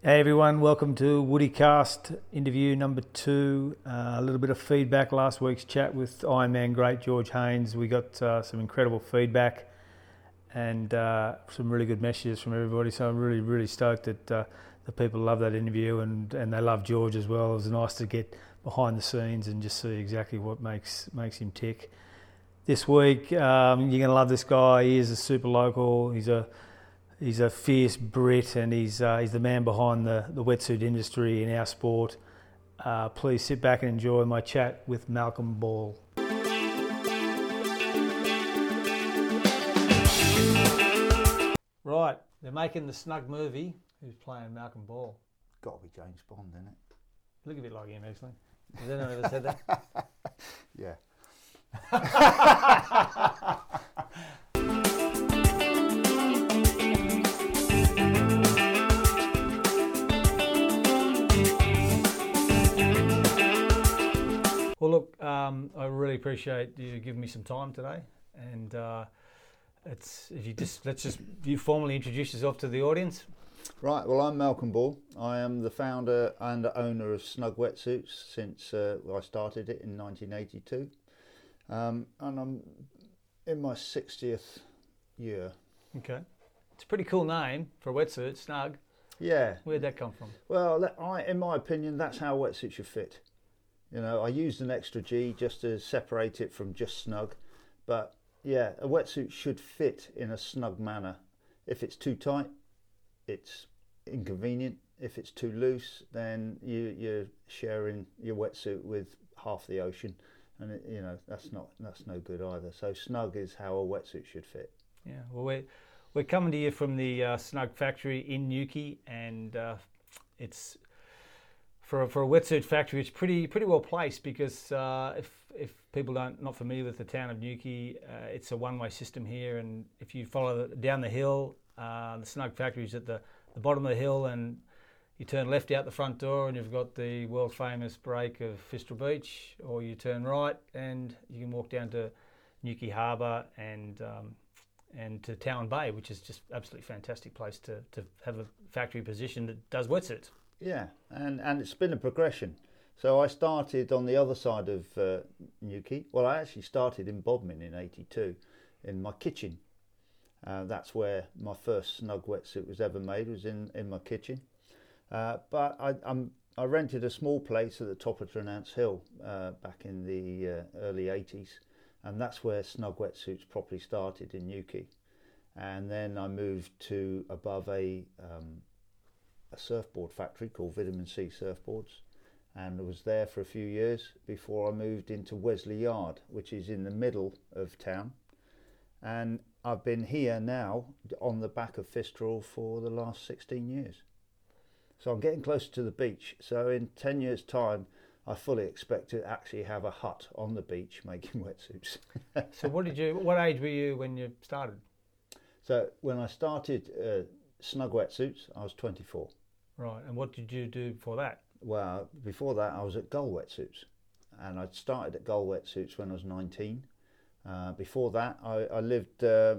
Hey everyone, welcome to WoodyCast interview number two. Uh, a little bit of feedback last week's chat with Ironman great George Haynes. We got uh, some incredible feedback and uh, some really good messages from everybody. So I'm really, really stoked that uh, the people love that interview and, and they love George as well. It was nice to get behind the scenes and just see exactly what makes makes him tick. This week, um, you're going to love this guy. He is a super local. He's a He's a fierce Brit and he's, uh, he's the man behind the, the wetsuit industry in our sport. Uh, please sit back and enjoy my chat with Malcolm Ball. Right, they're making the Snug movie. Who's playing Malcolm Ball? Got to be James Bond, isn't it? Look a bit like him, actually. Has anyone ever said that? Yeah. Well, look, um, I really appreciate you giving me some time today, and uh, it's if you just let's just you formally introduce yourself to the audience. Right, well, I'm Malcolm Ball. I am the founder and owner of Snug Wetsuits since uh, I started it in 1982. Um, and I'm in my 60th year. Okay, it's a pretty cool name for a wetsuit, Snug. Yeah, Where'd that come from? well, that- I, in my opinion, that's how wetsuits should fit. You know, I used an extra G just to separate it from just snug. But yeah, a wetsuit should fit in a snug manner. If it's too tight, it's inconvenient. If it's too loose, then you, you're sharing your wetsuit with half the ocean, and it, you know that's not that's no good either. So snug is how a wetsuit should fit. Yeah, well, we're we're coming to you from the uh, Snug factory in Newquay, and uh, it's for a, for a wetsuit factory. It's pretty pretty well placed because uh, if if people don't not familiar with the town of Newquay, uh, it's a one way system here, and if you follow the, down the hill, uh, the Snug factory is at the, the bottom of the hill, and you turn left out the front door, and you've got the world famous break of Fistral Beach, or you turn right, and you can walk down to Newquay Harbour and um, and to Town Bay, which is just absolutely fantastic place to, to have a factory position that does wetsuits. Yeah, and and it's been a progression. So I started on the other side of uh, Newquay. Well, I actually started in Bodmin in '82, in my kitchen. Uh, that's where my first snug wetsuit was ever made. Was in in my kitchen. Uh, but I I'm, I rented a small place at the top of Trenance Hill uh, back in the uh, early '80s, and that's where snug wetsuits properly started in Newquay. And then I moved to above a um, a surfboard factory called Vitamin C Surfboards and I was there for a few years before I moved into Wesley Yard, which is in the middle of town. And I've been here now on the back of Fistral for the last 16 years. So I'm getting closer to the beach. So in 10 years' time, I fully expect to actually have a hut on the beach making wetsuits. So, what did you? What age were you when you started? so when I started uh, Snug Wetsuits, I was 24. Right, and what did you do before that? Well, before that, I was at Gul Wetsuits, and I'd started at Gul Wetsuits when I was 19. Uh, before that, I, I lived uh,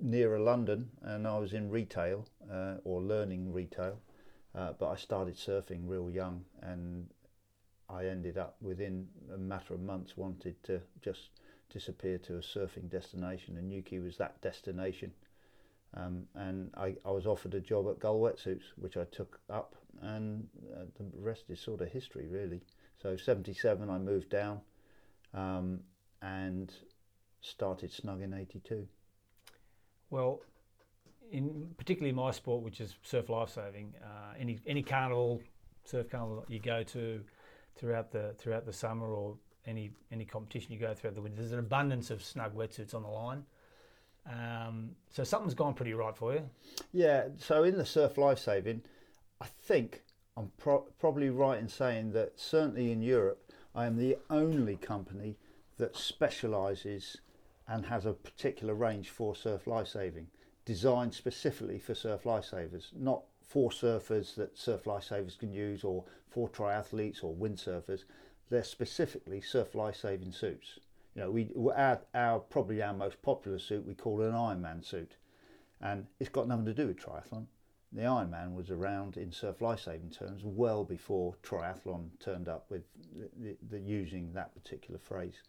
nearer London, and I was in retail uh, or learning retail. Uh, but I started surfing real young, and I ended up within a matter of months wanted to just disappear to a surfing destination, and Newquay was that destination. Um, and I, I was offered a job at Gul Wetsuits, which I took up, and uh, the rest is sort of history, really. So, 77, I moved down um, and started Snug in 82. Well, in particularly my sport, which is surf lifesaving, uh, any any carnival, surf carnival you go to throughout the throughout the summer or any any competition you go throughout the winter, there's an abundance of snug wetsuits on the line. Um, so something's gone pretty right for you. Yeah, so in the surf lifesaving, I think I'm pro- probably right in saying that certainly in Europe, I am the only company that specialises and has a particular range for surf lifesaving, designed specifically for surf lifesavers, not for surfers that surf lifesavers can use or for triathletes or windsurfers. They're specifically surf lifesaving suits. You know, we our, our probably our most popular suit we call it an Ironman suit, and it's got nothing to do with triathlon. the Ironman was around in surf lifesaving terms well before triathlon turned up with the, the, the using that particular phrase.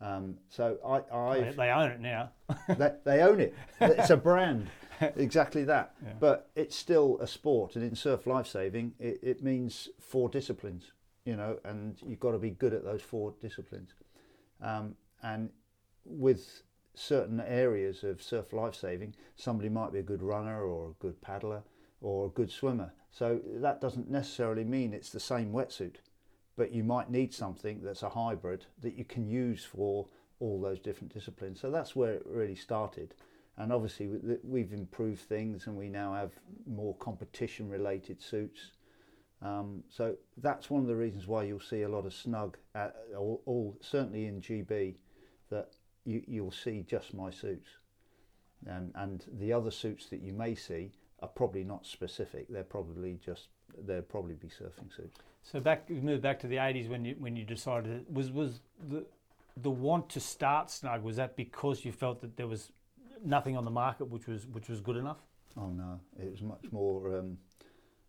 Um, so I, I They, they own it now. they, they own it. It's a brand, exactly that. Yeah. But it's still a sport, and in surf lifesaving, it, it means four disciplines. You know, and you've got to be good at those four disciplines. Um, and with certain areas of surf lifesaving, somebody might be a good runner or a good paddler or a good swimmer. So that doesn't necessarily mean it's the same wetsuit, but you might need something that's a hybrid that you can use for all those different disciplines. So that's where it really started. And obviously, we- we've improved things and we now have more competition related suits. Um, so that's one of the reasons why you'll see a lot of snug, at, all, all certainly in GB, that you, you'll see just my suits. And, and the other suits that you may see are probably not specific. They're probably just, they'll probably be surfing suits. So back, we moved back to the '80s when you when you decided was was the the want to start Snug was that because you felt that there was nothing on the market which was which was good enough? Oh no, it was much more um,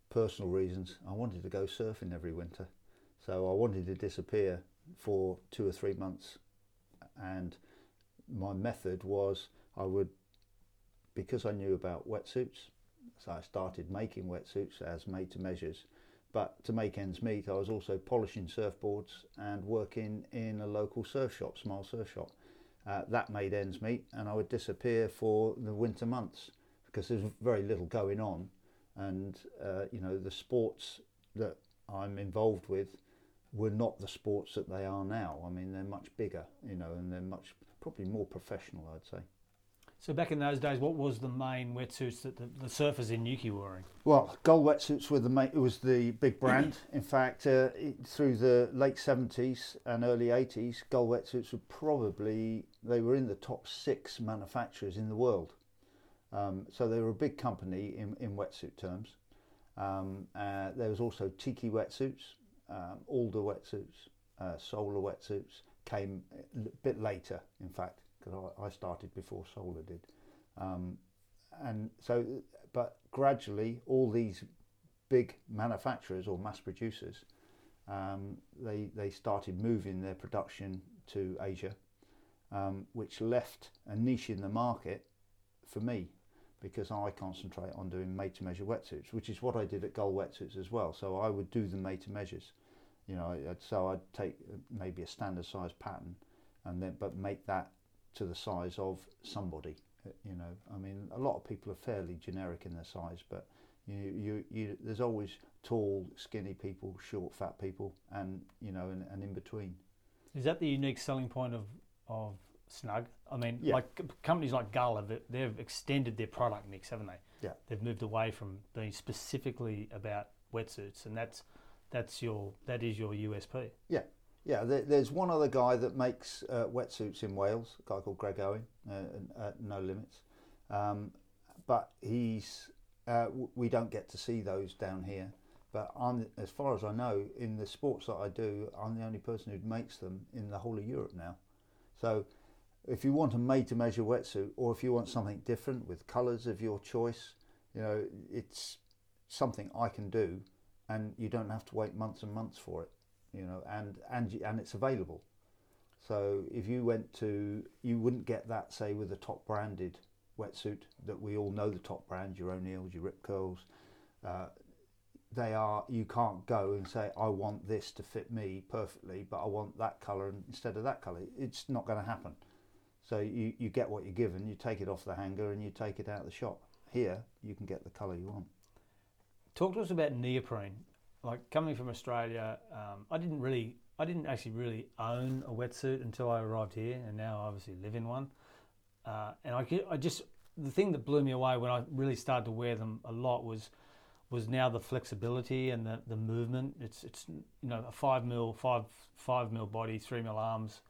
personal reasons. I wanted to go surfing every winter, so I wanted to disappear for two or three months, and my method was I would, because I knew about wetsuits, so I started making wetsuits as made to measures. But to make ends meet, I was also polishing surfboards and working in a local surf shop, small surf shop. Uh, that made ends meet, and I would disappear for the winter months because there's very little going on, and uh, you know the sports that I'm involved with were not the sports that they are now. I mean, they're much bigger, you know, and they're much probably more professional, I'd say. So back in those days, what was the main wetsuits that the, the surfers in Newquay were wearing? Well, Gul wetsuits were the ma- it was the big brand. In fact, uh, it, through the late seventies and early eighties, Gul wetsuits were probably they were in the top six manufacturers in the world. Um, so they were a big company in, in wetsuit terms. Um, uh, there was also Tiki wetsuits, um, Alder wetsuits, uh, Solar wetsuits came a bit later, in fact, because I, I started before Solar did. Um, and so, but gradually, all these big manufacturers or mass producers, um, they they started moving their production to Asia, um, which left a niche in the market for me because I concentrate on doing made to measure wetsuits, which is what I did at Gul Wetsuits as well. So I would do the made to measures, you know. So I'd take uh, maybe a standard size pattern, and then but make that to the size of somebody. uh, You know, I mean, a lot of people are fairly generic in their size, but you, you, you there's always tall, skinny people, short, fat people, and you know, and, and in between. Is that the unique selling point of of Snug? I mean, Yeah. like c- companies like Gul have they've extended their product mix, haven't they? Yeah. They've moved away from being specifically about wetsuits, and that's that's your that is your USP. Yeah, there, there's one other guy that makes uh, wetsuits in Wales, a guy called Greg Owen, uh, at No Limits. Um, but he's, uh, w- we don't get to see those down here. But I'm, as far as I know, in the sports that I do, I'm the only person who makes them in the whole of Europe now. So if you want a made-to-measure wetsuit, or if you want something different with colours of your choice, you know, it's something I can do, and you don't have to wait months and months for it you know, and and and it's available. So if you went to, you wouldn't get that say with a top branded wetsuit that we all know the top brands, your O'Neills, your Rip Curls. Uh, they are you can't go and say I want this to fit me perfectly, but I want that colour instead of that colour. It's not going to happen. So you, you get what you're given, you take it off the hanger and you take it out of the shop. Here you can get the colour you want. Talk to us about neoprene. Like coming from Australia, um, I didn't really, I didn't actually really own a wetsuit until I arrived here, and now I obviously live in one. Uh, and I, I just the thing that blew me away when I really started to wear them a lot was was now the flexibility and the, the movement. It's it's you know a five mil five five mil body, three mil arms.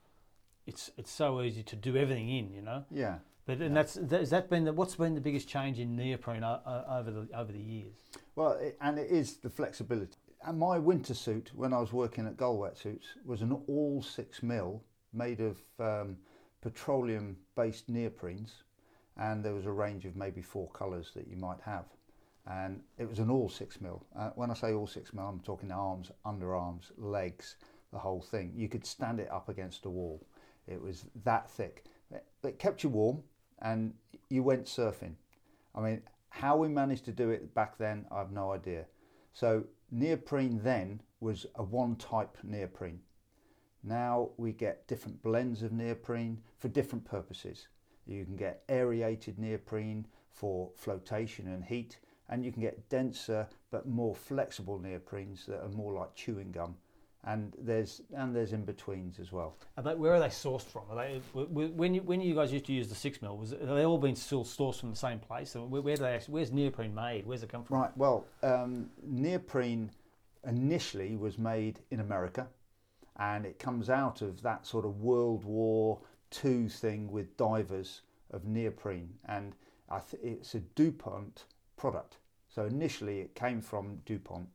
It's it's so easy to do everything in, you know. Yeah. But and that's that, has that been the, what's been the biggest change in neoprene o- o- over the over the years? Well, it, and it is the flexibility. And my winter suit, when I was working at Gul Wetsuits, was an all six mil made of um, petroleum based neoprenes, and there was a range of maybe four colours that you might have. and it was an all six mil. Uh, when I say all six mil, I'm talking arms, underarms, legs, the whole thing. You could stand it up against a wall. It was that thick. It, kept you warm, and you went surfing. I mean, how we managed to do it back then, I have no idea. So neoprene then was a one type neoprene. Now we get different blends of neoprene for different purposes. You can get aerated neoprene for flotation and heat, and you can get denser but more flexible neoprenes that are more like chewing gum. And there's and there's in betweens as well. Are they, where are they sourced from? Are they when you when you guys used to use the six mil? Was are they all been still sourced from the same place? Where, where do they actually, where's neoprene made? Where's it come from? Right. Well, um, neoprene initially was made in America, and it comes out of that sort of World War II thing with divers of neoprene, and th- it's a DuPont product. So initially it came from DuPont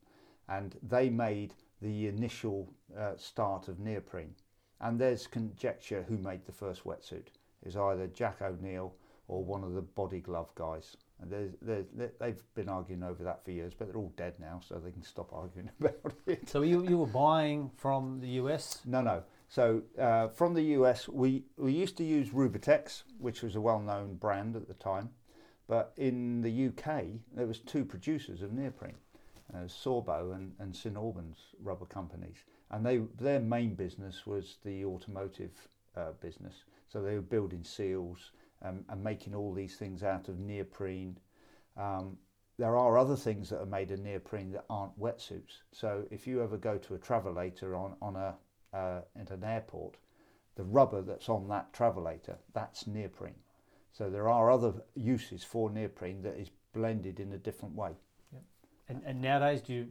and they made the initial uh, start of neoprene. And there's conjecture who made the first wetsuit. It's either Jack O'Neill or one of the body glove guys. And there's, there's, they've been arguing over that for years, but they're all dead now, so they can stop arguing about it. So you, you were buying from the US? No, no. So uh, from the US, we, we used to use Rubatex, which was a well-known brand at the time. But in the UK, there was two producers of neoprene, uh, Sorbo and, and St Albans rubber companies, and they their main business was the automotive uh, business. So they were building seals um, and making all these things out of neoprene. Um, there are other things that are made of neoprene that aren't wetsuits. So if you ever go to a travelator on on a uh, at an airport, the rubber that's on that travelator that's neoprene. So there are other uses for neoprene that is blended in a different way. And, and nowadays, do you,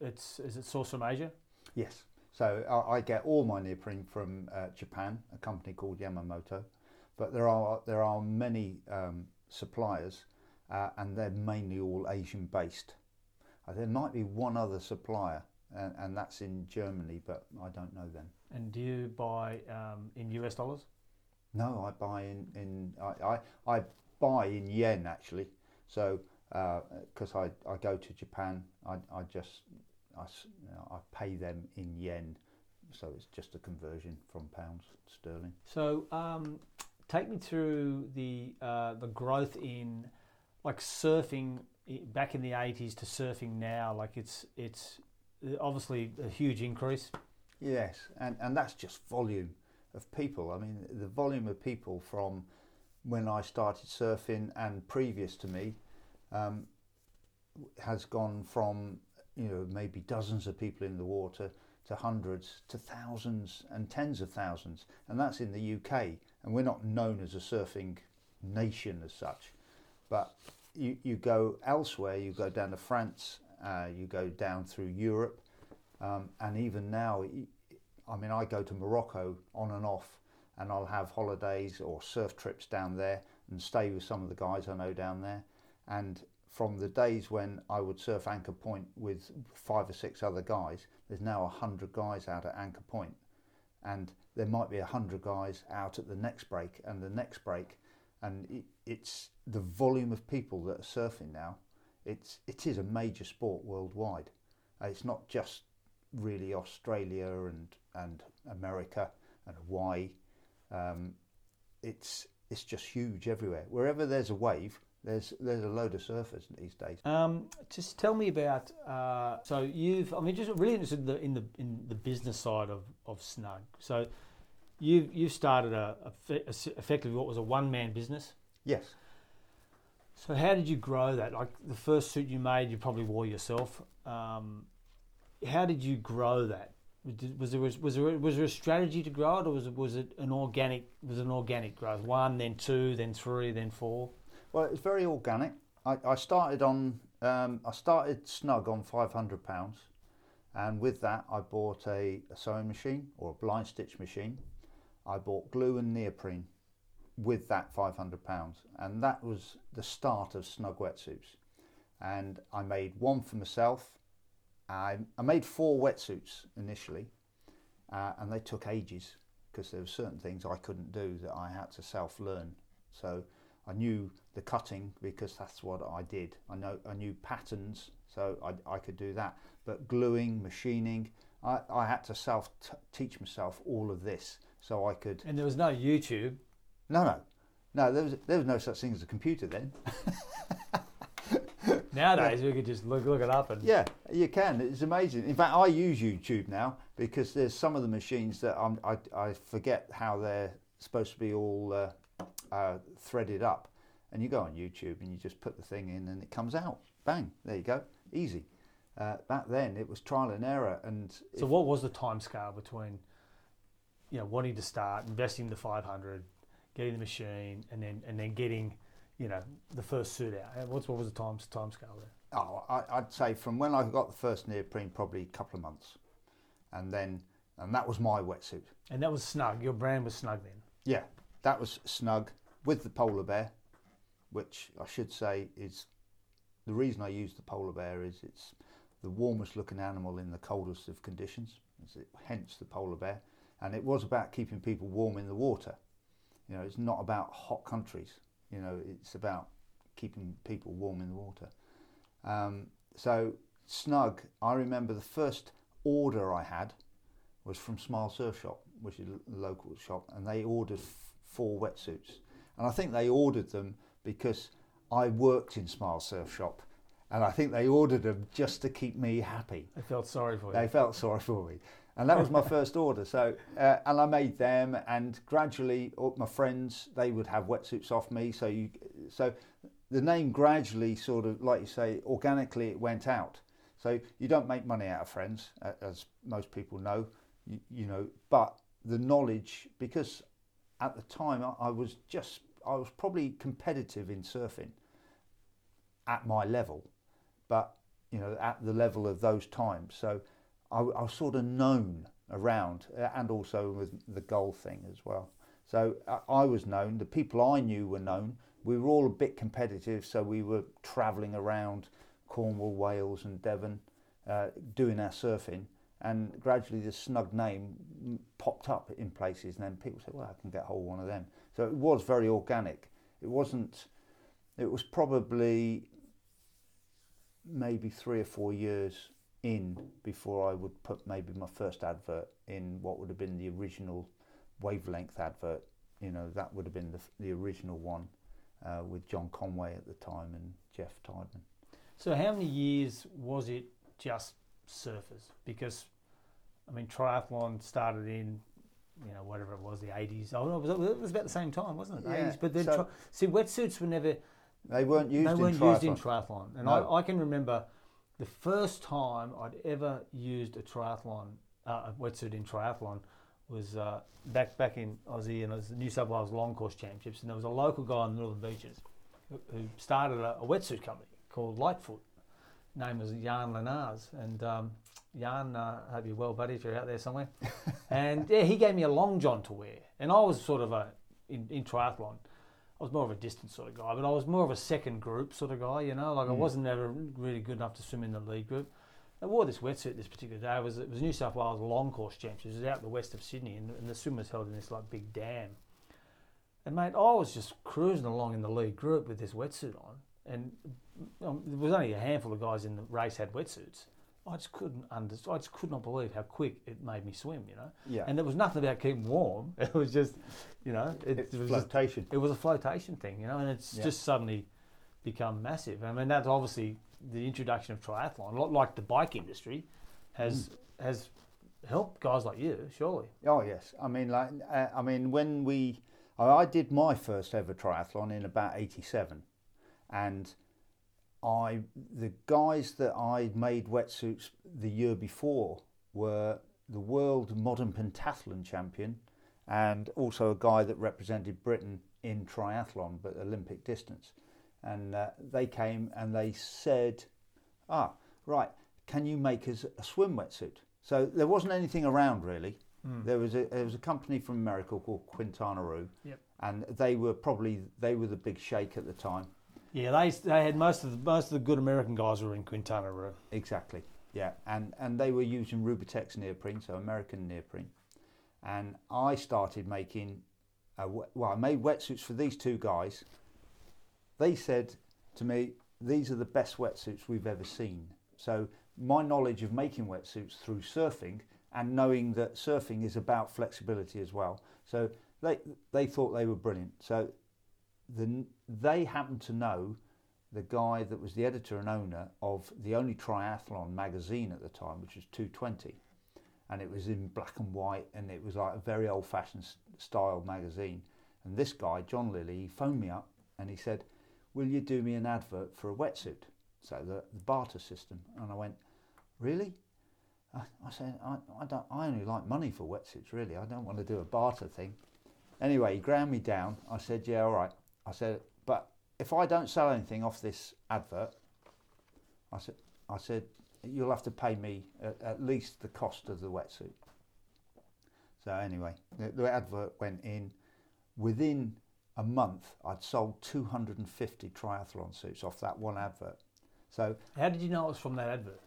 it's is it sourced from Asia? Yes. So I, I get all my neoprene from uh, Japan, a company called Yamamoto, but there are there are many um, suppliers, uh, and they're mainly all Asian based. Uh, there might be one other supplier, and, and, that's in Germany, but I don't know them. And do you buy um, in US dollars? No, I buy in, in I, I, I buy in yen actually. So because uh, I, I go to Japan, I, I just I, you know, I pay them in yen, so it's just a conversion from pounds sterling. So um, take me through the uh, the growth in like surfing back in the 80s to surfing now. Like it's it's obviously a huge increase. Yes, and and that's just volume of people. I mean, the volume of people from when I started surfing and previous to me um, has gone from you know maybe dozens of people in the water to hundreds to thousands and tens of thousands, and that's in the UK. And we're not known as a surfing nation as such, but you, you go elsewhere, you go down to France, uh, you go down through Europe, um, and even now I mean, I go to Morocco on and off, and I'll have holidays or surf trips down there and stay with some of the guys I know down there. And from the days when I would surf Anchor Point with five or six other guys, there's now a hundred guys out at Anchor Point, and there might be a hundred guys out at the next break and the next break, and it, it's the volume of people that are surfing now. It's it is a major sport worldwide. It's not just really Australia and and America and Hawaii. Um, it's it's just huge everywhere. Wherever there's a wave, there's there's a load of surfers these days. Um, just tell me about. Uh, so you've. I mean, just really interested in the in the in the business side of, of Snug. So you've you've started a, a, a effectively what was a one man business. Yes. So how did you grow that? Like the first suit you made, you probably wore yourself. Um, how did you grow that? was there was, was there was there a strategy to grow it, or was it was it an organic was it an organic growth? One, then two, then three, then four. Well, it's very organic. I, I started on um, I started snug on five hundred pounds, and with that I bought a, a sewing machine or a blind stitch machine. I bought glue and neoprene with that five hundred pounds, and that was the start of snug wetsuits. And I made one for myself I, I made four wetsuits initially, uh, and they took ages because there were certain things I couldn't do that I had to self learn. So I knew the cutting because that's what I did. I know I knew patterns, so I, I could do that. But gluing, machining, I, I had to self t- teach myself all of this so I could. And there was no YouTube. No, no, no. There was there was no such thing as a computer then. Nowadays, we could just look look it up and Yeah, you can. It's amazing. In fact, I use YouTube now because there's some of the machines that I'm, I I forget how they're supposed to be all uh, uh, threaded up, and you go on YouTube and you just put the thing in and it comes out. Bang! There you go. Easy. Uh, back then, it was trial and error, and So, if- what was the time scale between, you know, wanting to start investing the five hundred, getting the machine, and then and then getting, you know, the first suit out? Uh, What's what was the time time scale there? Oh, I, I'd say from when I got the first neoprene, probably a couple of months, and then and that was my wetsuit. And that was Snug. Your brand was Snug then. Yeah, that was snug with the polar bear, which I should say is the reason I use the polar bear is it's the warmest looking animal in the coldest of conditions, hence the polar bear. And it was about keeping people warm in the water. You know, it's not about hot countries. You know, it's about keeping people warm in the water. Um, so snug. I remember the first order I had was from Smile Surf Shop, which is a local shop, and they ordered f- four wetsuits. And I think they ordered them because I worked in Smile Surf Shop, and I think they ordered them just to keep me happy. They felt sorry for you. They felt sorry for me. And that was my first order. So, uh, and I made them, and gradually, my friends they would have wetsuits off me. So you, so the name gradually, sort of like you say, organically it went out. So you don't make money out of friends, as most people know, you, you know. But the knowledge, because at the time I, I was just, I was probably competitive in surfing at my level, but you know, at the level of those times. So I, I was sort of known around, uh, and also with the goal thing as well. So I, I was known. The people I knew were known. We were all a bit competitive, so we were travelling around Cornwall, Wales, and Devon, uh, doing our surfing. And gradually, the snug name popped up in places, and then people said, "Well, I can get hold of one of them." So it was very organic. It wasn't. It was probably maybe three or four years in before I would put maybe my first advert in what would have been the original wavelength advert. You know, that would have been the, the original one uh, with John Conway at the time and Jeff Tideman. So, how many years was it just surfers? Because, I mean, triathlon started in, you know, whatever it was, the 80s. Oh, no, it was, it was about the same time, wasn't it? Yeah, 80s. But then, so- tri- see, wetsuits were never, They weren't used they weren't triathlon. used in triathlon. And No. I, I can remember the first time I'd ever used a triathlon, uh, a wetsuit in triathlon was uh, back back in Aussie and it was the New South Wales Long Course Championships. And there was a local guy in the the beaches who, who started a, a wetsuit company called Lightfoot. Name was Jan Lenars. And um, Jan, uh, hope you're well, buddy, if you're out there somewhere. and yeah, he gave me a long john to wear. And I was sort of a, in, in triathlon, I was more of a distance sort of guy, but I was more of a second group sort of guy, you know, like I Mm. wasn't ever really good enough to swim in the lead group. I wore this wetsuit this particular day. It was, it was New South Wales Long Course Championships. It was out the west of Sydney, and, and the swim was held in this like big dam. And mate, I was just cruising along in the lead group with this wetsuit on, and um, there was only a handful of guys in the race had wetsuits. I just couldn't under, I just could not believe how quick it made me swim, you know. Yeah, And there was nothing about keeping warm. It was just, you know, it, it's it was just flotation. it was a flotation thing, you know, and it's Yeah. just suddenly become massive. I mean, that's obviously the introduction of triathlon, a lot like the bike industry, has has helped guys like you, surely. Oh yes, I mean like uh, I mean when we I I did my first ever triathlon in about '87, and I the guys that I made wetsuits the year before were the world modern pentathlon champion, and also a guy that represented Britain in triathlon but Olympic distance, and uh, they came and they said, ah right, can you make us a swim wetsuit? So there wasn't anything around really. There was a there was a company from America called Quintana Roo, Yep. and they were probably they were the big shake at the time. Yeah, they they had most of the most of the good American guys were in Quintana Roo. Exactly, yeah, and and they were using Rubatex neoprene, so American neoprene, and I started making, a, well, I made wetsuits for these two guys, they said to me, "These are the best wetsuits we've ever seen." So my knowledge of making wetsuits through surfing and knowing that surfing is about flexibility as well. So they they thought they were brilliant. So the, they happened to know the guy that was the editor and owner of the only triathlon magazine at the time, which was 220, and it was in black and white, and it was like a very old-fashioned style magazine. And this guy, John Lilly, he phoned me up and he said, "Will you do me an advert for a wetsuit?" So the, the barter system, and I went, "Really?" I, I said, I, I, don't, I only like money for wetsuits, really. I don't want to do a barter thing. Anyway, he ground me down. I said, yeah, all right. I said, but if I don't sell anything off this advert, I said, I said, you'll have to pay me at, at least the cost of the wetsuit. So anyway, the, the advert went in. Within a month, I'd sold 250 triathlon suits off that one advert. So how did you know it was from that advert?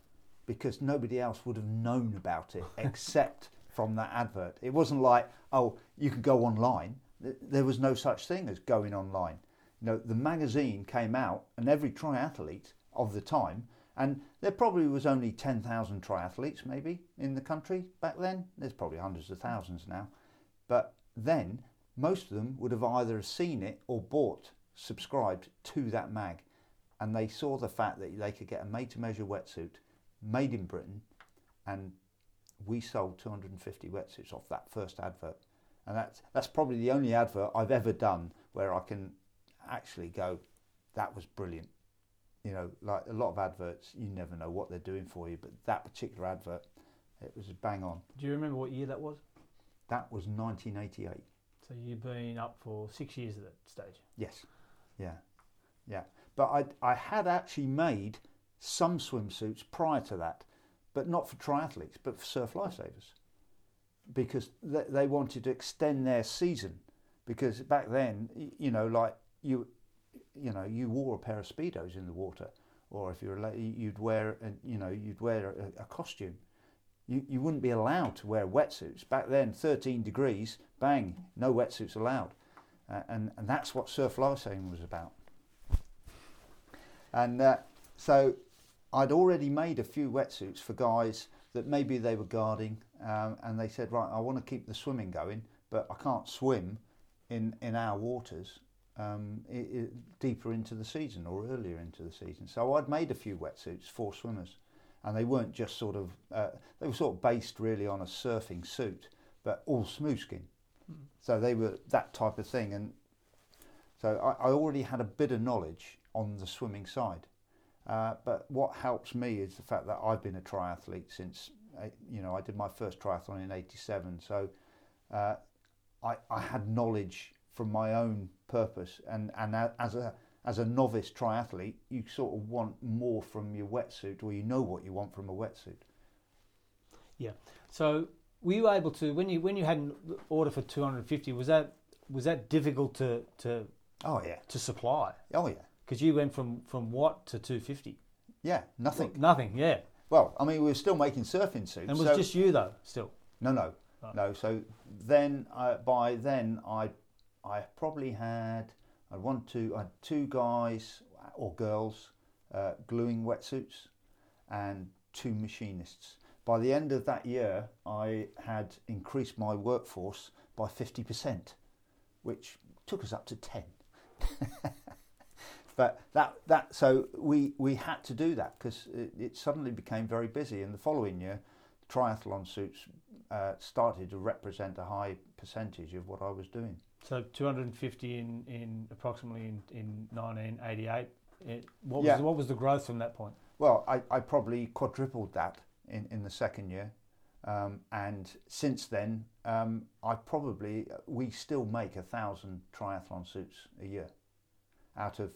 Because nobody else would have known about it except from that advert. It wasn't like, oh, you could go online. There was no such thing as going online. You know, the magazine came out, and every triathlete of the time, and there probably was only 10,000 triathletes maybe in the country back then. There's probably hundreds of thousands now. But then most of them would have either seen it or bought, subscribed to that mag. And they saw the fact that they could get a made to measure wetsuit made in Britain and we sold 250 wetsuits off that first advert. And that's, that's probably the only advert I've ever done where I can actually go, that was brilliant. You know, like a lot of adverts, you never know what they're doing for you, but that particular advert, it was bang on. Do you remember what year that was? That was 1988. So you've been up for six years at that stage? Yes. Yeah. Yeah. But I, I had actually made some swimsuits prior to that, but not for triathletes, but for surf lifesavers, because they, wanted to extend their season. Because back then, you know, like you, you know, you wore a pair of speedos in the water, or if you're a you'd wear, a, you know, you'd wear a, a costume. You, you wouldn't be allowed to wear wetsuits. Back then, 13 degrees, bang, no wetsuits allowed. Uh, and, and that's what surf lifesaving was about. And uh, so I'd already made a few wetsuits for guys that maybe they were guarding um, and they said, right, I want to keep the swimming going, but I can't swim in, in our waters um, it, it, deeper into the season or earlier into the season. So I'd made a few wetsuits for swimmers and they weren't just sort of, uh, they were sort of based really on a surfing suit, but all smooth skin. Mm. So they were that type of thing. And so I, I already had a bit of knowledge on the swimming side. Uh, but what helps me is the fact that I've been a triathlete since, uh, you know, I did my first triathlon in 87. So uh, I, I had knowledge from my own purpose. And, and as a, as a novice triathlete, you sort of want more from your wetsuit or you know what you want from a wetsuit. Yeah. So were you able to, when you, when you had an order for 250, was that, was that difficult to, to, oh yeah, to supply? Oh yeah because you went from from what to 250? Yeah, nothing. Well, nothing, yeah. Well, I mean, we were still making surfing suits. And it was so just you though, still? No, no, oh. no. So then, uh, by then, I I probably had I one two I had two guys or girls uh, gluing wetsuits, and two machinists. By the end of that year, I had increased my workforce by fifty percent, which took us up to ten. But that, that so we, we had to do that because it, it, suddenly became very busy. And the following year, triathlon suits uh, started to represent a high percentage of what I was doing. So 250 in, in approximately in, in 1988. It, what, was, yeah. what was the growth from that point? Well, I, I probably quadrupled that in, in the second year. Um, and since then, um, I probably, we still make a thousand triathlon suits a year out of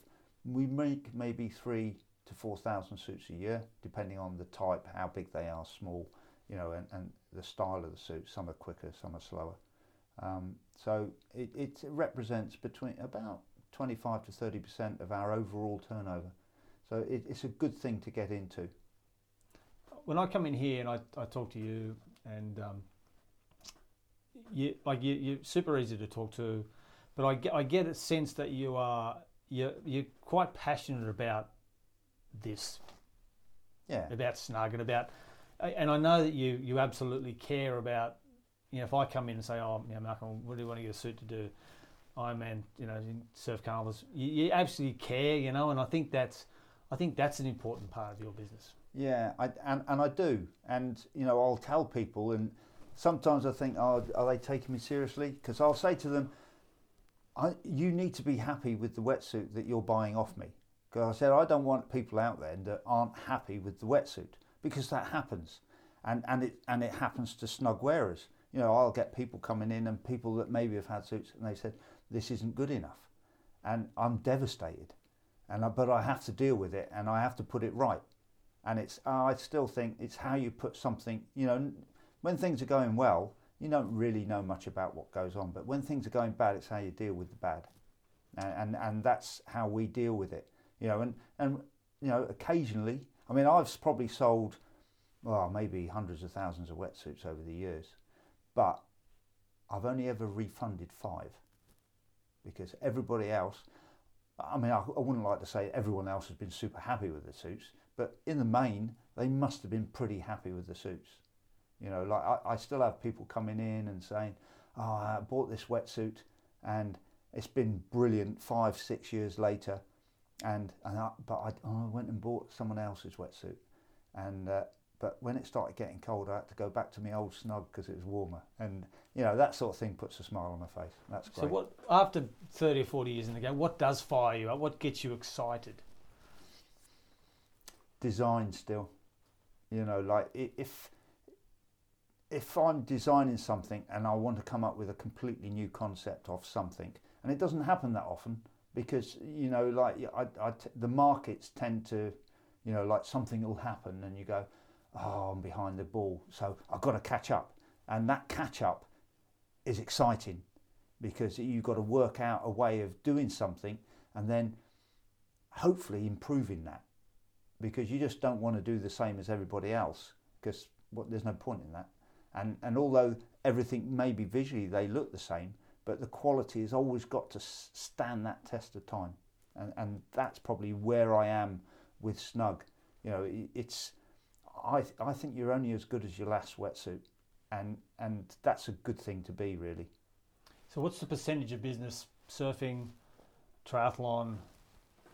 we make maybe three to 4,000 suits a year, depending on the type, how big they are, small, you know, and, and the style of the suit. Some are quicker, some are slower. Um, so it, it represents between about 25 to 30% of our overall turnover. So it, it's a good thing to get into. When I come in here and I, I talk to you, and um, you like you, you're super easy to talk to, but I get, I get a sense that you are you're you're quite passionate about this, Yeah. about snug and about, and I know that you you absolutely care about. You know, if I come in and say, "Oh, you know, Malcolm, what do you want to get a suit to do?" Ironman, you know, in surf carnivals, you, you absolutely care, you know, and I think that's, I think that's an important part of your business. Yeah, I, and, and I do. And, you know, I'll tell people, and sometimes I think, oh, are they taking me seriously? Because I'll say to them, I, you need to be happy with the wetsuit that you're buying off me. Because I said, I don't want people out there that aren't happy with the wetsuit because that happens. And, and, it, and it happens to snug wearers. You know, I'll get people coming in and people that maybe have had suits and they said, this isn't good enough. And I'm devastated. And I, but I have to deal with it and I have to put it right and it's I still think it's how you put something. You know, when things are going well, you don't really know much about what goes on, but when things are going bad, it's how you deal with the bad, and and, and that's how we deal with it. You know, and and you know, occasionally, I mean, I've probably sold, well, maybe hundreds of thousands of wetsuits over the years, but I've only ever refunded five, because everybody else. I mean, I, I wouldn't like to say everyone else has been super happy with the suits, but in the main, they must have been pretty happy with the suits. You know, like I, I still have people coming in and saying, "Oh, I bought this wetsuit, and it's been brilliant." Five, six years later, and and I, but I, oh, I went and bought someone else's wetsuit, and uh, but when it started getting cold, I had to go back to my old snug because it was warmer, and you know that sort of thing puts a smile on my face. That's great. So what after thirty or forty years in the game, what does fire you up? What gets you excited? design still. You know, like if if I'm designing something and I want to come up with a completely new concept of something, and it doesn't happen that often because you know, like I, I t- the markets tend to, you know, like something will happen and you go, oh, I'm behind the ball, so I've got to catch up, and that catch up is exciting because you've got to work out a way of doing something and then hopefully improving that because you just don't want to do the same as everybody else because well, there's no point in that. And and although everything maybe visually they look the same, but the quality has always got to stand that test of time. And and that's probably where I am with Snug. You know, it's I I think you're only as good as your last wetsuit, and and that's a good thing to be really. So what's the percentage of business surfing, triathlon,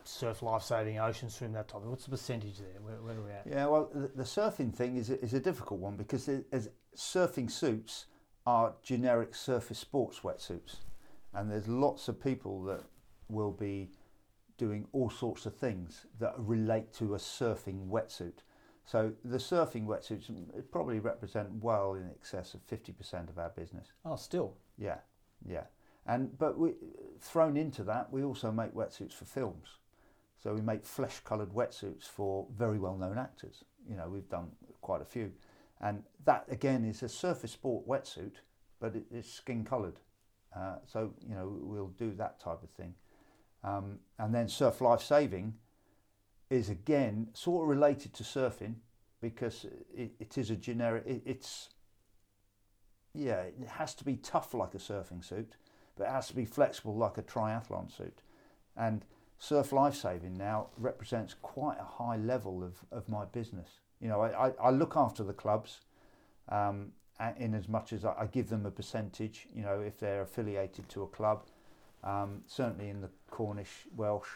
surf life saving, ocean swim, that type What's the percentage there? Where, where are we at? Yeah, well, the, the surfing thing is a, is a difficult one because as surfing suits are generic surface sports wetsuits, and there's lots of people that will be doing all sorts of things that relate to a surfing wetsuit. So the surfing wetsuits mm, probably represent well in excess of 50% of our business. Oh, still? Yeah, yeah. And but we thrown into that, we also make wetsuits for films. So we make flesh-coloured wetsuits for very well-known actors. You know, we've done quite a few, and that again is a surface sport wetsuit, but it is skin-coloured. Uh, so you know, we'll do that type of thing. Um, and then surf life saving is again sort of related to surfing because it, it is a generic. It, it's yeah, it has to be tough like a surfing suit, but it has to be flexible like a triathlon suit, and surf lifesaving now represents quite a high level of, of my business. You know, I, I, look after the clubs um, in as much as I, I, give them a percentage, you know, if they're affiliated to a club, um, certainly in the Cornish, Welsh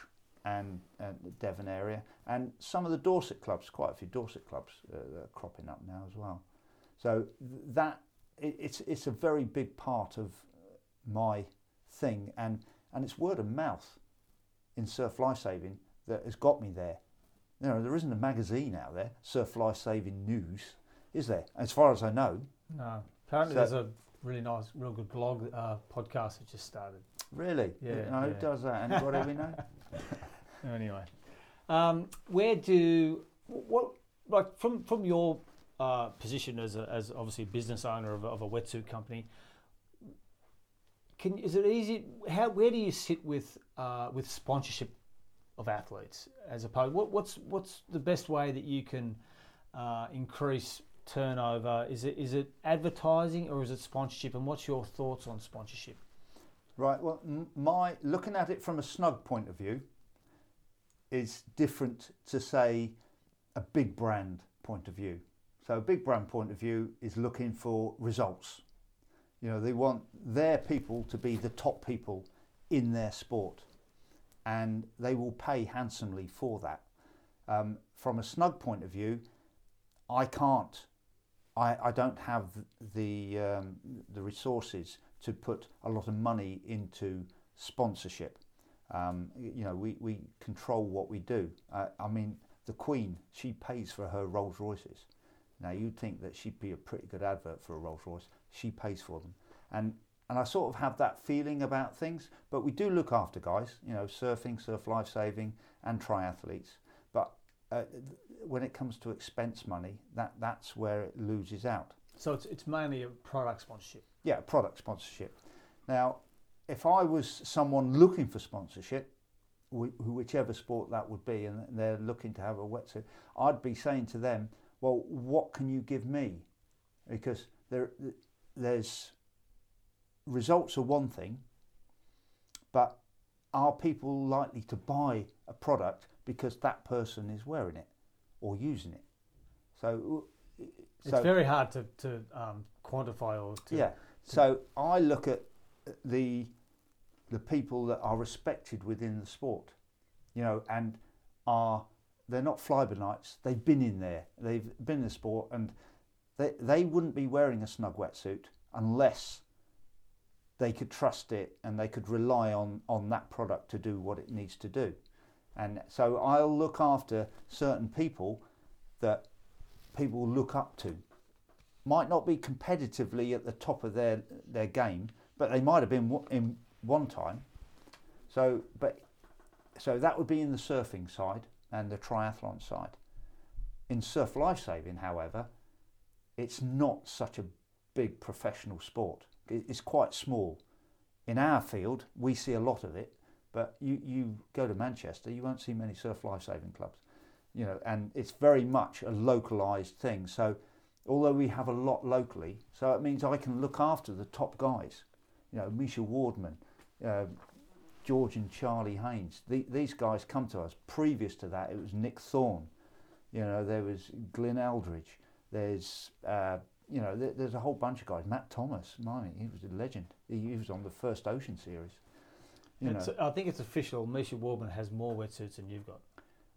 and, and Devon area, and some of the Dorset clubs, quite a few Dorset clubs uh, are cropping up now as well. So that it, it's it's a very big part of my thing, and and it's word of mouth in surf lifesaving that has got me there. You know, there isn't a magazine out there, Surf Lifesaving News, is there? As far as I know. No. Apparently, so, there's a really nice, real good blog uh, podcast that just started. Really? Yeah. No, yeah. Who does that? Anybody we know? anyway, um, where do what like from from your uh, position as a, as obviously a business owner of a, of a wetsuit company? Can is it easy? How where do you sit with uh, with sponsorship of athletes as opposed? What, what's what's the best way that you can uh, increase turnover? Is it is it advertising or is it sponsorship? And what's your thoughts on sponsorship? Right. Well, my looking at it from a snug point of view, is different to say a big brand point of view. So a big brand point of view is looking for results. You know, they want their people to be the top people in their sport, and they will pay handsomely for that. Um, from a snug point of view, I can't, I, I don't have the um, the resources to put a lot of money into sponsorship. Um, you know, we, we control what we do. Uh, I mean, the Queen, she pays for her Rolls Royces. Now, you'd think that she'd be a pretty good advert for a Rolls Royce. She pays for them. And, and I sort of have that feeling about things, but we do look after guys, you know, surfing, surf life saving, and triathletes. But uh, when it comes to expense money, that, that's where it loses out. So it's, it's mainly a product sponsorship. Yeah, product sponsorship. Now, if I was someone looking for sponsorship, whichever sport that would be, and they're looking to have a wetsuit, I'd be saying to them, well, what can you give me? Because there, there's results are one thing, but are people likely to buy a product because that person is wearing it or using it? So, it's very hard to, to um, quantify or to. Yeah. So I look at the the people that are respected within the sport, you know, and are they're not fly by nights. They've been in there. They've been in the sport, and they they wouldn't be wearing a snug wetsuit unless they could trust it and they could rely on on that product to do what it needs to do. And so I'll look after certain people that people look up to. Might not be competitively at the top of their their game, but they might have been in one time. So, but so that would be in the surfing side and the triathlon side. In surf lifesaving, however, it's not such a big professional sport. It's quite small. In our field, we see a lot of it, but you, you go to Manchester, you won't see many surf lifesaving clubs. You know, and it's very much a localized thing. So, although we have a lot locally, so it means I can look after the top guys. You know, Misha Wardman, uh, George and Charlie Haynes. The, these guys come to us. Previous to that, it was Nick Thorne. You know, there was Glyn Eldridge. There's, uh, you know, there, there's a whole bunch of guys. Matt Thomas, my, he was a legend. He, he was on the first Ocean series. You know. I think it's official. Misha Wardman has more wetsuits than you've got.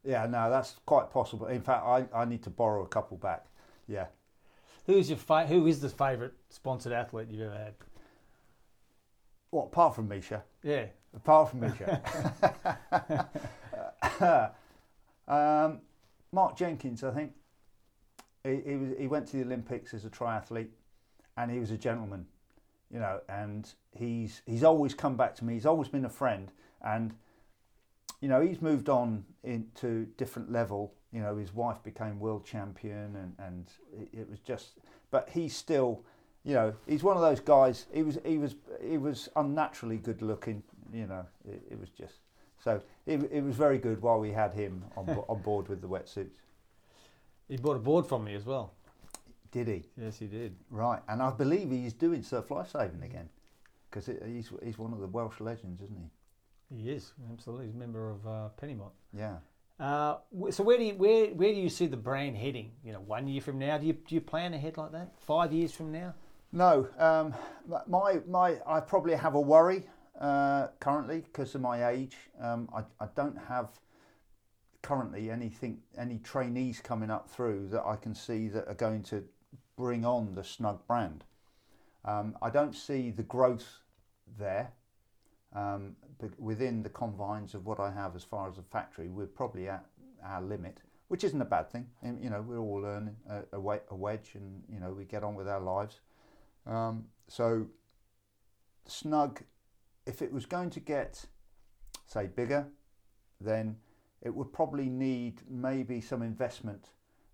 Yeah, no, that's quite possible. In fact, I, I need to borrow a couple back. Yeah. Who's your fa- Who is the favourite sponsored athlete you've ever had? What apart from Misha? Yeah. Apart from Misha. um, Mark Jenkins, I think. He, was, he went to the Olympics as a triathlete, and he was a gentleman, you know. And he's he's always come back to me. He's always been a friend, and you know he's moved on into different level. You know, his wife became world champion, and and it, it was just. But he's still you know, he's one of those guys. He was he was he was unnaturally good looking. You know, it, it was just so it, it was very good while we had him on on board with the wetsuits. He bought a board from me as well. Did he? Yes, he did. Right, and I believe he's doing surf lifesaving again because he's he's one of the Welsh legends, isn't he? He is absolutely. He's a member of uh, Pennymont. Yeah. Uh, so where do you where where do you see the brand heading? You know, one year from now, do you do you plan ahead like that? Five years from now? No, um, my my I probably have a worry uh, currently because of my age. Um, I I don't have currently anything any trainees coming up through that I can see that are going to bring on the Snug brand. Um, I don't see the growth there um, within the confines of what I have as far as a factory. We're probably at our limit, which isn't a bad thing. And, you know, we're all learning a, a, wedge, and you know we get on with our lives. Um, so snug, if it was going to get, say, bigger, then it would probably need maybe some investment,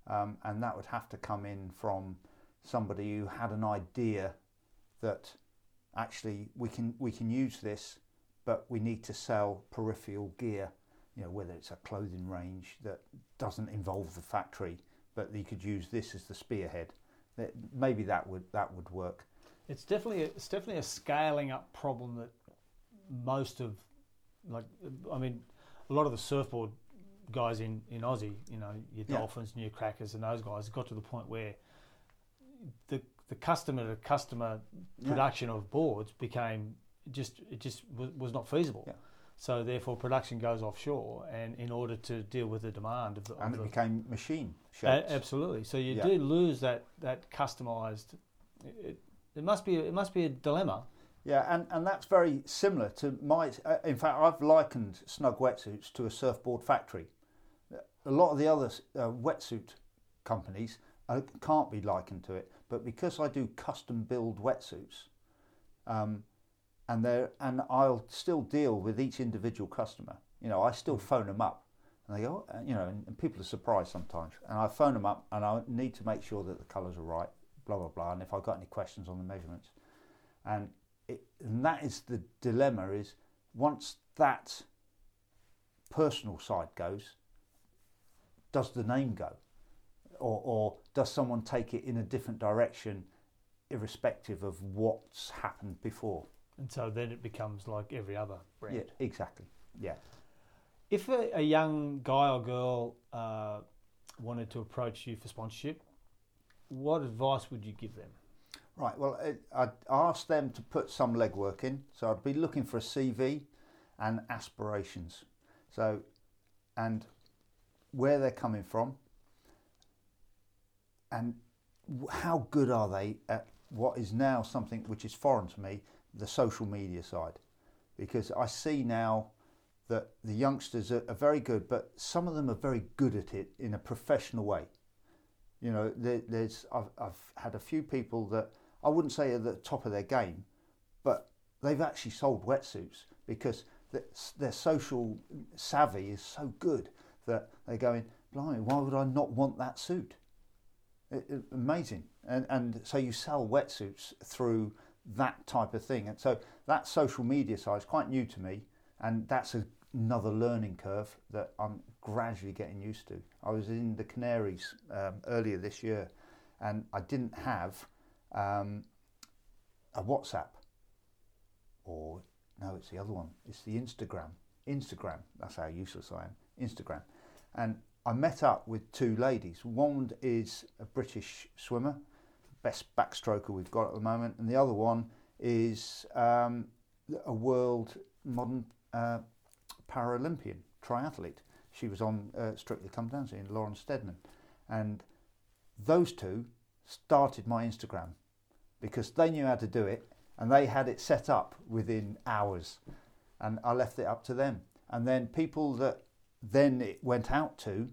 um, and that would have to come in from somebody who had an idea that actually we can we can use this, but we need to sell peripheral gear. You know, whether it's a clothing range that doesn't involve the factory, but you could use this as the spearhead That, maybe that would that would work. It's definitely a, it's definitely a scaling up problem that most of like I mean a lot of the surfboard guys in, in Aussie, you know, your Yeah. Dolphins, New Crackers, and those guys got to the point where the the customer to customer Yeah. production of boards became just it just was, was not feasible. Yeah. So therefore, production goes offshore, and in order to deal with the demand of the, and of it the became machine a- absolutely. So you Yeah. do lose that that customized. It, it must be it must be a dilemma. Yeah, and, and that's very similar to my. Uh, in fact, I've likened snug wetsuits to a surfboard factory. A lot of the other uh, wetsuit companies uh, can't be likened to it, but because I do custom build wetsuits, um, and they and I'll still deal with each individual customer. You know, I still phone them up, and they go, uh, you know, and, and people are surprised sometimes. And I phone them up, and I need to make sure that the colours are right, blah blah blah. And if I've got any questions on the measurements, and it, and that is the dilemma is once that personal side goes does the name go or, or does someone take it in a different direction irrespective of what's happened before And so then it becomes like every other brand. yeah exactly yeah If a, a young guy or girl uh, wanted to approach you for sponsorship, what advice would you give them? Right. Well, I'd ask them to put some legwork in. So I'd be looking for a CV and aspirations. So, and where they're coming from, and how good are they at what is now something which is foreign to me, the social media side, because I see now that the youngsters are, are very good, but some of them are very good at it in a professional way. You know, there, there's I've, I've had a few people that I wouldn't say are at the top of their game, but they've actually sold wetsuits because their social savvy is so good that they're going, blimey, why would I not want that suit? It, it- amazing. And, and so you sell wetsuits through that type of thing. And so that social media side is quite new to me. And that's a, another learning curve that I'm gradually getting used to. I was in the Canaries um, earlier this year and I didn't have um, a WhatsApp or no, it's the other one. It's the Instagram. Instagram. That's how useless I am. Instagram. And I met up with two ladies. One is a British swimmer, best backstroker we've got at the moment, and the other one is um, a world modern uh, Paralympian triathlete. She was on uh, Strictly Come Dancing, Lauren Steadman, and those two started my Instagram because they knew how to do it and they had it set up within hours and I left it up to them. And then people that then it went out to,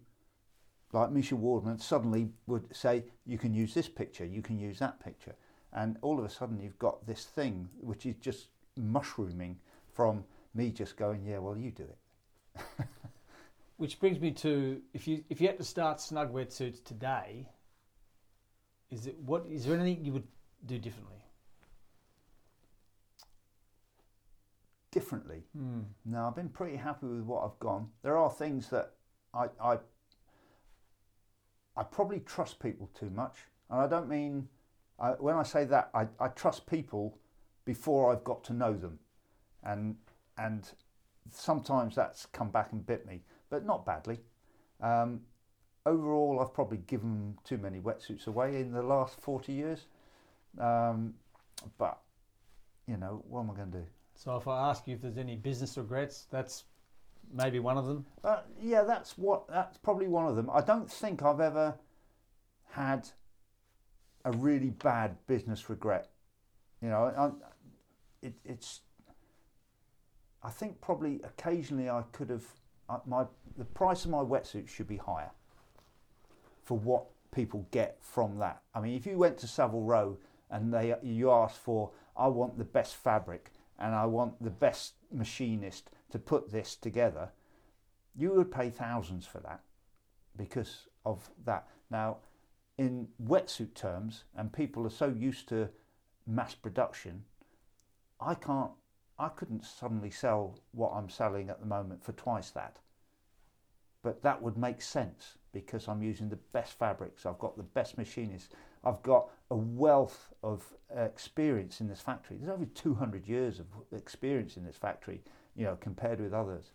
like Misha Wardman, suddenly would say, You can use this picture, you can use that picture. And all of a sudden you've got this thing which is just mushrooming from me just going, Yeah, well, you do it. Which brings me to if you if you had to start snug wetsuits today, is it what is there anything you would do differently? Differently. now. I've been pretty happy with what I've gone. There are things that I, I, I probably trust people too much, and I don't mean I, when I say that I, I trust people before I've got to know them, and and sometimes that's come back and bit me, but not badly. Um, overall, I've probably given too many wetsuits away in the last forty years, um, but you know what am I going to do? So if I ask you if there's any business regrets, that's maybe one of them. Uh, yeah, that's what. That's probably one of them. I don't think I've ever had a really bad business regret. You know, I, it, it's. I think probably occasionally I could have. My the price of my wetsuit should be higher. For what people get from that. I mean, if you went to Savile Row and they you asked for, I want the best fabric and I want the best machinist to put this together, you would pay thousands for that because of that. Now, in wetsuit terms, and people are so used to mass production, I can't, I couldn't suddenly sell what I'm selling at the moment for twice that. But that would make sense because I'm using the best fabrics, I've got the best machinists, I've got a wealth of uh, experience in this factory. There's over 200 years of experience in this factory, you know, compared with others.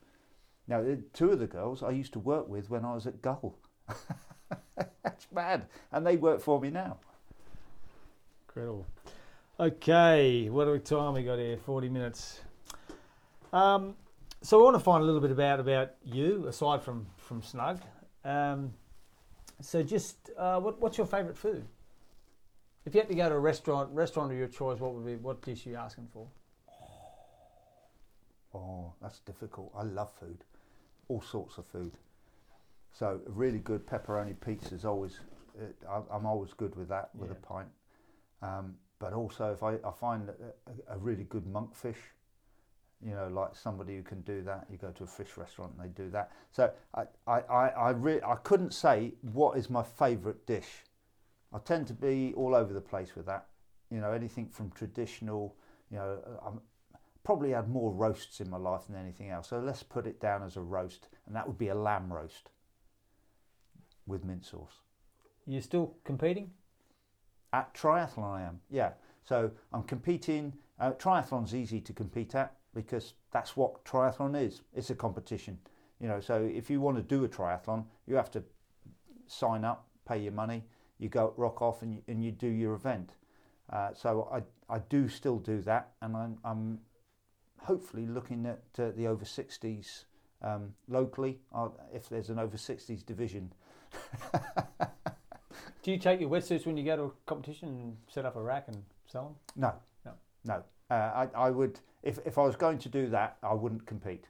Now, two of the girls I used to work with when I was at Gul. That's mad. And they work for me now. Incredible. Okay, what are time we got here? Forty minutes. Um, so I want to find a little bit about about you aside from from Snug. Um, so just uh, what, what's your favourite food? If you had to go to a restaurant restaurant of your choice, what would be what dish are you asking for? Oh, that's difficult. I love food, all sorts of food. So a really good pepperoni pizza is always. Uh, I- I'm always good with that with Yeah. a pint. Um, but also, if I, I find a, a- a really good monkfish, you know, like somebody who can do that, you go to a fish restaurant and they do that. So I, I, I, I, re- I couldn't say what is my favourite dish. I tend to be all over the place with that. You know, anything from traditional, you know, uh, I'm, probably had more roasts in my life than anything else. So let's put it down as a roast, and that would be a lamb roast with mint sauce. You still competing? At triathlon, I am. Yeah. So I'm competing. Uh, triathlon's easy to compete at because that's what triathlon is. It's a competition. You know. So if you want to do a triathlon, you have to sign up, pay your money, you go rock off, and you, and you do your event. Uh, so I I do still do that, and I'm I'm hopefully looking at uh, the over 60s um, locally. i if there's an over 60s division, Do you take your wetsuits when you go to a competition and set up a rack and sell them? No. No. No. Uh, I, I would, if, if I was going to do that, I wouldn't compete.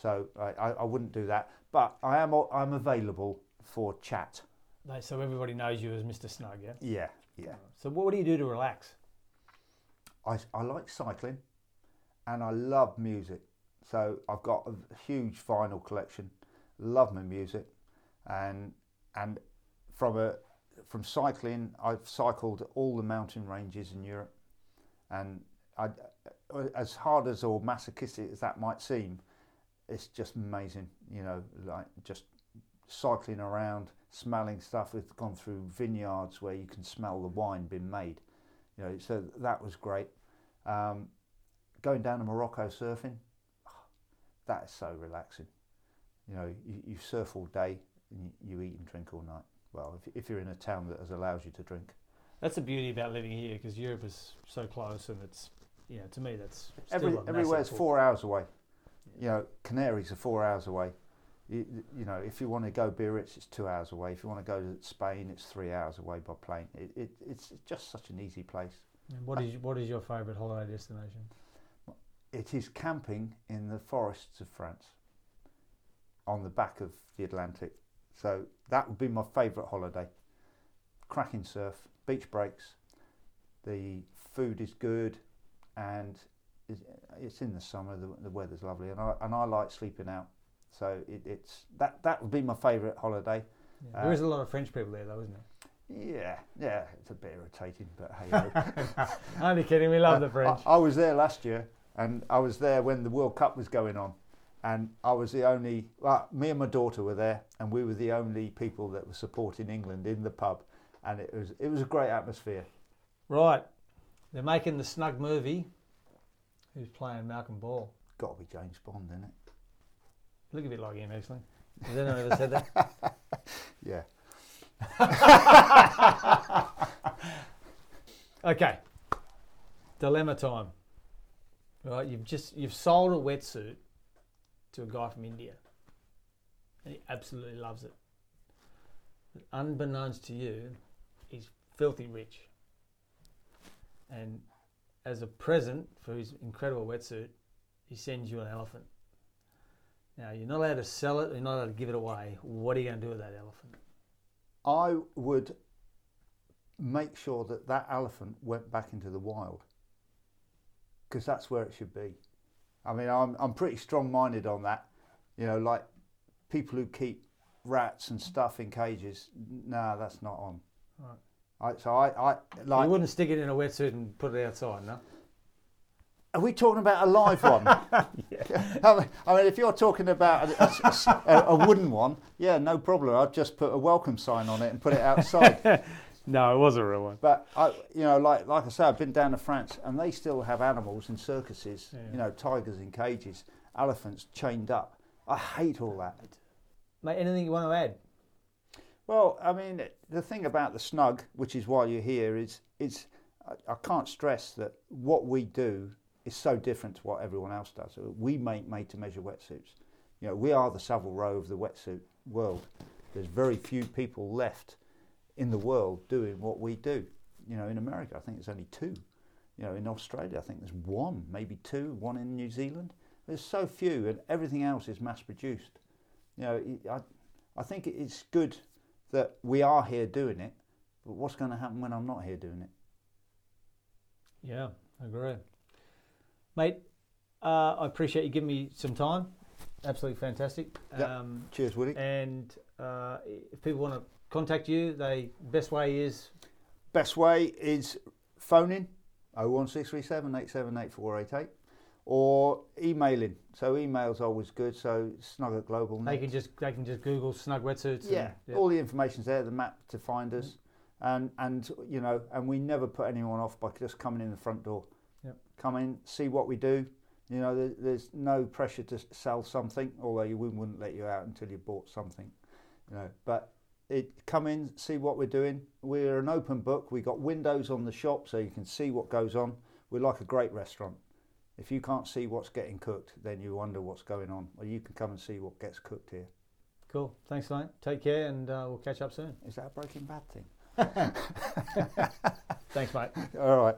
So I, I, I wouldn't do that. But I am I'm available for chat. They, so everybody knows you as Mr. Snug, yeah. Yeah, yeah. So what, do you do to relax? I, I like cycling and I love music. So I've got a huge vinyl collection. Love my music. And and from a from cycling, I've cycled all the mountain ranges in Europe. And I, as hard as or masochistic as that might seem, it's just amazing. You know, like just cycling around, smelling stuff. We've gone through vineyards where you can smell the wine being made. You know, so that was great. Um, going down to Morocco surfing, that is so relaxing. You know, you, you surf all day and you, you eat and drink all night. Well, if, if you're in a town that has allows you to drink. That's the beauty about living here because Europe is so close and it's, you know, to me that's Every, a everywhere's four hours away. You know, Canaries are four hours away. You, you know, if you want to go Biarritz, it's two hours away. If you want to go to Spain, it's three hours away by plane. It, it, it's just such an easy place. And What uh, is what is your favourite holiday destination? It is camping in the forests of France on the back of the Atlantic. So that would be my favourite holiday. Cracking surf, beach breaks, the food is good, and it's- it's in the summer. The, the weather's lovely, and I and I like sleeping out. So it, it's that that would be my favourite holiday. Yeah. there Uh, is a lot of French people there though, isn't there? Yeah, yeah, it's a bit irritating, but hey. Only kidding, we love the Uh, French. I, I was there last year, and I was there when the World Cup was going on, and I was the only. Well, me and my daughter were there, and we were the only people that were supporting England in the pub, and it was it was a great atmosphere. Right, they're making the Snug movie. Who's playing Malcolm Ball? Got to be James Bond, isn't it? Look a bit like him, actually. Has anyone ever said that? Yeah. Okay. Dilemma time. Right, you've just you've sold a wetsuit to a guy from India, and he absolutely loves it. But unbeknownst to you, he's filthy rich. And as a present for his incredible wetsuit, he sends you an elephant. Now you're not allowed to sell it. You're not allowed to give it away. What are you going to do with that elephant? I would make sure that that elephant went back into the wild because that's where it should be. I mean, I'm I'm pretty strong-minded on that. You know, like people who keep rats and stuff in cages. Nah, that's not on. Right. I, so I, I like. you wouldn't stick it in a wetsuit and put it outside, no? Are we talking about a live one? I, mean, I mean, if you're talking about a, a- a- a wooden one, yeah, no problem. I'd just put a welcome sign on it and put it outside. No, it was a real one. But I, you know, like like I say, I've been down to France, and they still have animals in circuses. Yeah. You know, tigers in cages, elephants chained up, I hate all that. Mate, anything you want to add? Well, I mean, the thing about the snug, which is why you're here, is is I, I can't stress that what we do is so different to what everyone else does. We make made-to-measure wetsuits. You know, we are the Savile Row of the wetsuit world. There's very few people left in the world doing what we do. You know, in America, I think there's only two. You know, in Australia, I think there's one, maybe two, one in New Zealand. There's so few, and everything else is mass produced. You know, I, I think it's good that we are here doing it, but what's going to happen when I'm not here doing it? Yeah, I agree. Mate, uh, I appreciate you giving me some time. Absolutely fantastic. Yep. Um, Cheers, Woody. And uh, if people want to contact you, the best way is? Best way is phoning 01637 878488 or emailing. So email's always good. So snug at global. They can just they can just Google snug wetsuits. Yeah, and, all the information's there. The map to find us, mm-hmm. and and you know, and we never put anyone off by just coming in the front door. Come in, see what we do. You know, there, there's no pressure to sell something, although you wouldn't, let you out until you bought something. You know, but it come in, see what we're doing. We're an open book. We got windows on the shop so you can see what goes on. We're like a great restaurant. If you can't see what's getting cooked, then you wonder what's going on. Well, you can come and see what gets cooked here. Cool. Thanks, mate. Take care, and uh, we'll catch up soon. Is that a Breaking Bad thing? Thanks, mate. All right.